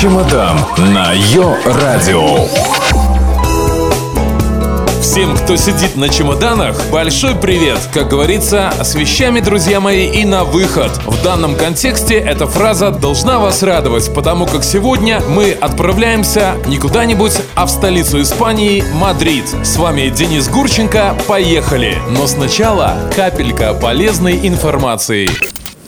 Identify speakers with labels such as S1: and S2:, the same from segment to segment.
S1: Чемодан на Йо-Радио.
S2: Всем, кто сидит на чемоданах, большой привет! Как говорится, с вещами, друзья мои, и на выход. В данном контексте эта фраза должна вас радовать, потому как сегодня мы отправляемся не куда-нибудь, а в столицу Испании – Мадрид. С вами Денис Гурченко, поехали! Но сначала капелька полезной информации.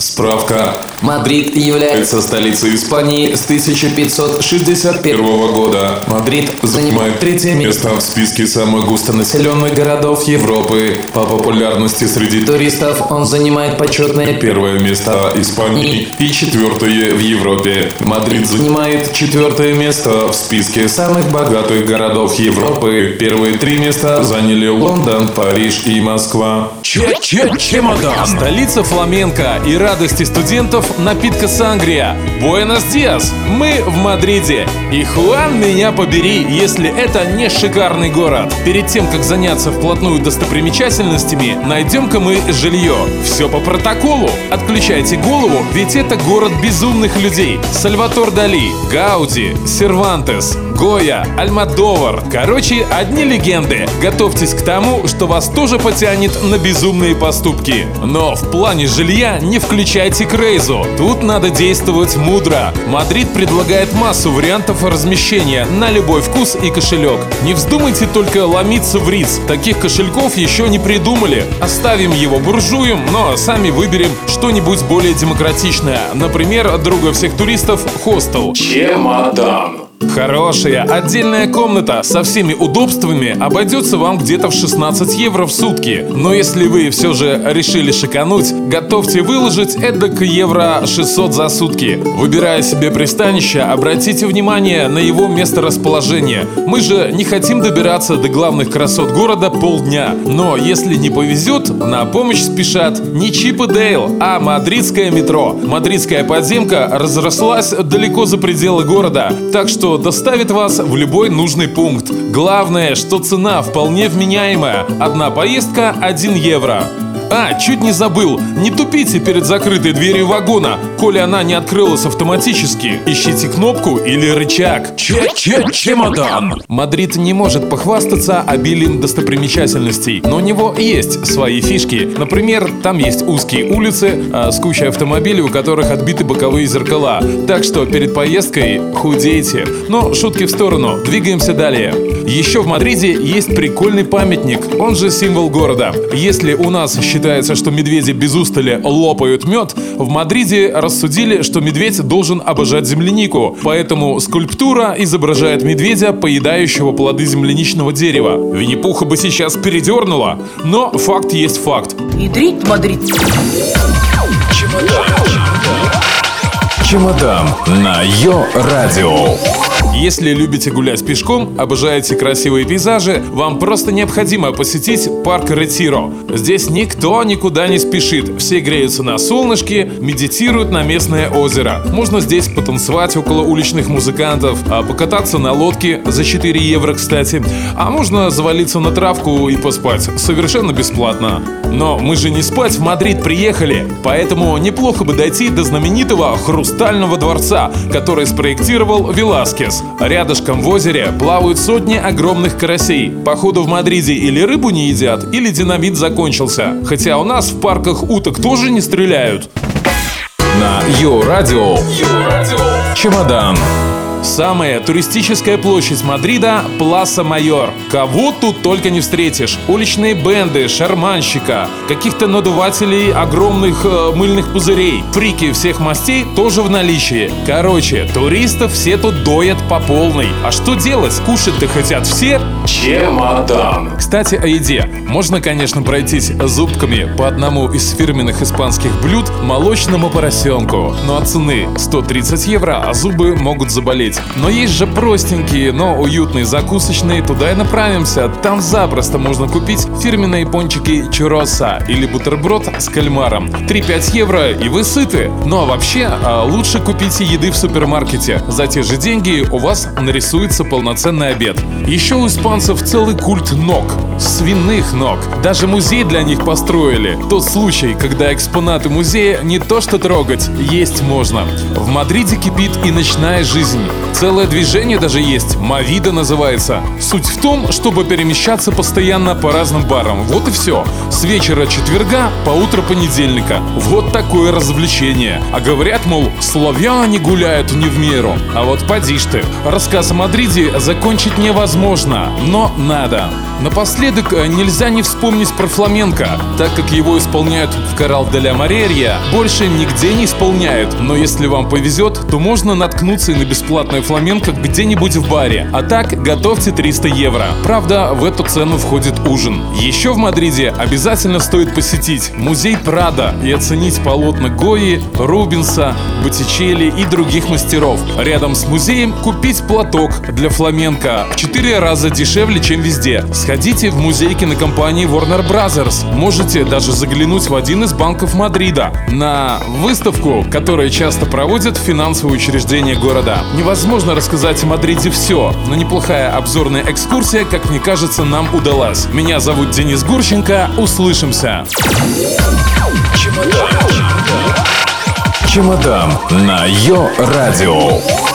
S2: Справка.
S3: Мадрид является столицей Испании с 1561 года. Мадрид занимает третье место в списке самых густонаселенных городов Европы. По популярности среди туристов он занимает почетное первое место Испании и четвертое в Европе. Мадрид занимает четвертое место в списке самых богатых городов Европы. Первые три места заняли Лондон, Париж и Москва.
S2: Че-че-чемодан. Столица фламенко и радости студентов напитка Сангрия. Buenos días. Мы в Мадриде. И Хуан меня побери, если это не шикарный город. Перед тем, как заняться вплотную достопримечательностями, найдем-ка мы жилье. Все по протоколу. Отключайте голову, ведь это город безумных людей. Сальвадор Дали, Гауди, Сервантес, Гоя, Альмодовар. Короче, одни легенды. Готовьтесь к тому, что вас тоже потянет на безумные поступки. Но в плане жилья не включайте крейзу. Тут надо действовать мудро. Мадрид предлагает массу вариантов размещения на любой вкус и кошелек. Не вздумайте только ломиться в Ритц. Таких кошельков еще не придумали. Оставим его буржуям, но сами выберем что-нибудь более демократичное. Например, друга всех туристов – хостел.
S1: Чемодан.
S2: Хорошая отдельная комната со всеми удобствами обойдется вам где-то в 16 евро в сутки. Но если вы все же решили шикануть, готовьте выложить эдак евро 600 за сутки. Выбирая себе пристанище, обратите внимание на его месторасположение. Мы же не хотим добираться до главных красот города полдня. Но если не повезет, на помощь спешат не Чип и Дейл, а мадридское метро. Мадридская подземка разрослась далеко за пределы города, так что доставит вас в любой нужный пункт. Главное, что цена вполне вменяемая. Одна поездка 1 евро. А, чуть не забыл. Не тупите перед закрытой дверью вагона, коли она не открылась автоматически. Ищите кнопку или рычаг.
S1: Че-че-чемодан.
S2: Мадрид не может похвастаться обилием достопримечательностей, но у него есть свои фишки. Например, там есть узкие улицы а, с кучей автомобилей, у которых отбиты боковые зеркала. Так что перед поездкой худейте. Но шутки в сторону, двигаемся далее. Еще в Мадриде есть прикольный памятник, он же символ города. Если у нас считается, что медведи без устали лопают мед, в Мадриде рассудили, что медведь должен обожать землянику. Поэтому скульптура изображает медведя, поедающего плоды земляничного дерева. Винни-Пуха бы сейчас передернуло, но факт есть факт.
S4: Ядрить Мадрид.
S1: Чемодан на Йо-Радио.
S2: Если любите гулять пешком, обожаете красивые пейзажи, вам просто необходимо посетить парк Ретиро. Здесь никто никуда не спешит. Все греются на солнышке, медитируют на местное озеро. Можно здесь потанцевать около уличных музыкантов, а покататься на лодке за 4 евро, кстати. А можно завалиться на травку и поспать. Совершенно бесплатно. Но мы же не спать в Мадрид приехали, поэтому неплохо бы дойти до знаменитого Хрустального дворца, который спроектировал Веласкес. Рядышком в озере плавают сотни огромных карасей. По ходу в Мадриде или рыбу не едят, или динамит закончился. Хотя у нас в парках уток тоже не стреляют.
S1: На Йо-Радио. Чемодан.
S2: Самая туристическая площадь Мадрида – Пласа Майор. Кого тут только не встретишь. Уличные бенды, шарманщика, каких-то надувателей огромных э, мыльных пузырей. Фрики всех мастей тоже в наличии. Короче, туристов все тут доят по полной. А что делать? Кушать-то хотят все.
S1: Чемодан.
S2: Кстати, о еде. Можно, конечно, пройтись зубками по одному из фирменных испанских блюд – молочному поросенку. Но от цены 130 евро, а зубы могут заболеть. Но есть же простенькие, но уютные закусочные, туда и направимся. Там запросто можно купить фирменные пончики чуроса или бутерброд с кальмаром. 3-5 евро и вы сыты. Ну а вообще, а, лучше купите еды в супермаркете. За те же деньги у вас нарисуется полноценный обед. Еще у испанцев целый культ ног. Свиных ног. Даже музей для них построили. Тот случай, когда экспонаты музея не то что трогать, есть можно. В Мадриде кипит и ночная жизнь. Целое движение даже есть, Мавида называется. Суть в том, чтобы перемещаться постоянно по разным барам. Вот и все. С вечера четверга по утро понедельника. Вот такое развлечение. А говорят, мол, славяне гуляют не в меру. А вот поди ж ты. Рассказ о Мадриде закончить невозможно, но надо. Напоследок э, нельзя не вспомнить про фламенко, так как его исполняют в Корал де ля Марерия, больше нигде не исполняют. Но если вам повезет, то можно наткнуться и на бесплатное фламенко где-нибудь в баре. А так, готовьте 300 евро. Правда, в эту цену входит ужин. Еще в Мадриде обязательно стоит посетить музей Прада и оценить полотна Гои, Рубинса, Боттичелли и других мастеров. Рядом с музеем купить платок для фламенко в 4 раза дешевле, чем везде. Сходите в музей кинокомпании Warner Brothers. Можете даже заглянуть в один из банков Мадрида на выставку, которую часто проводят финансовые учреждения города. Невозможно рассказать о Мадриде все, но неплохая обзорная экскурсия, как мне кажется, нам удалась. Меня зовут Денис Гурченко. Услышимся.
S1: Чемодан на Йо-Радио.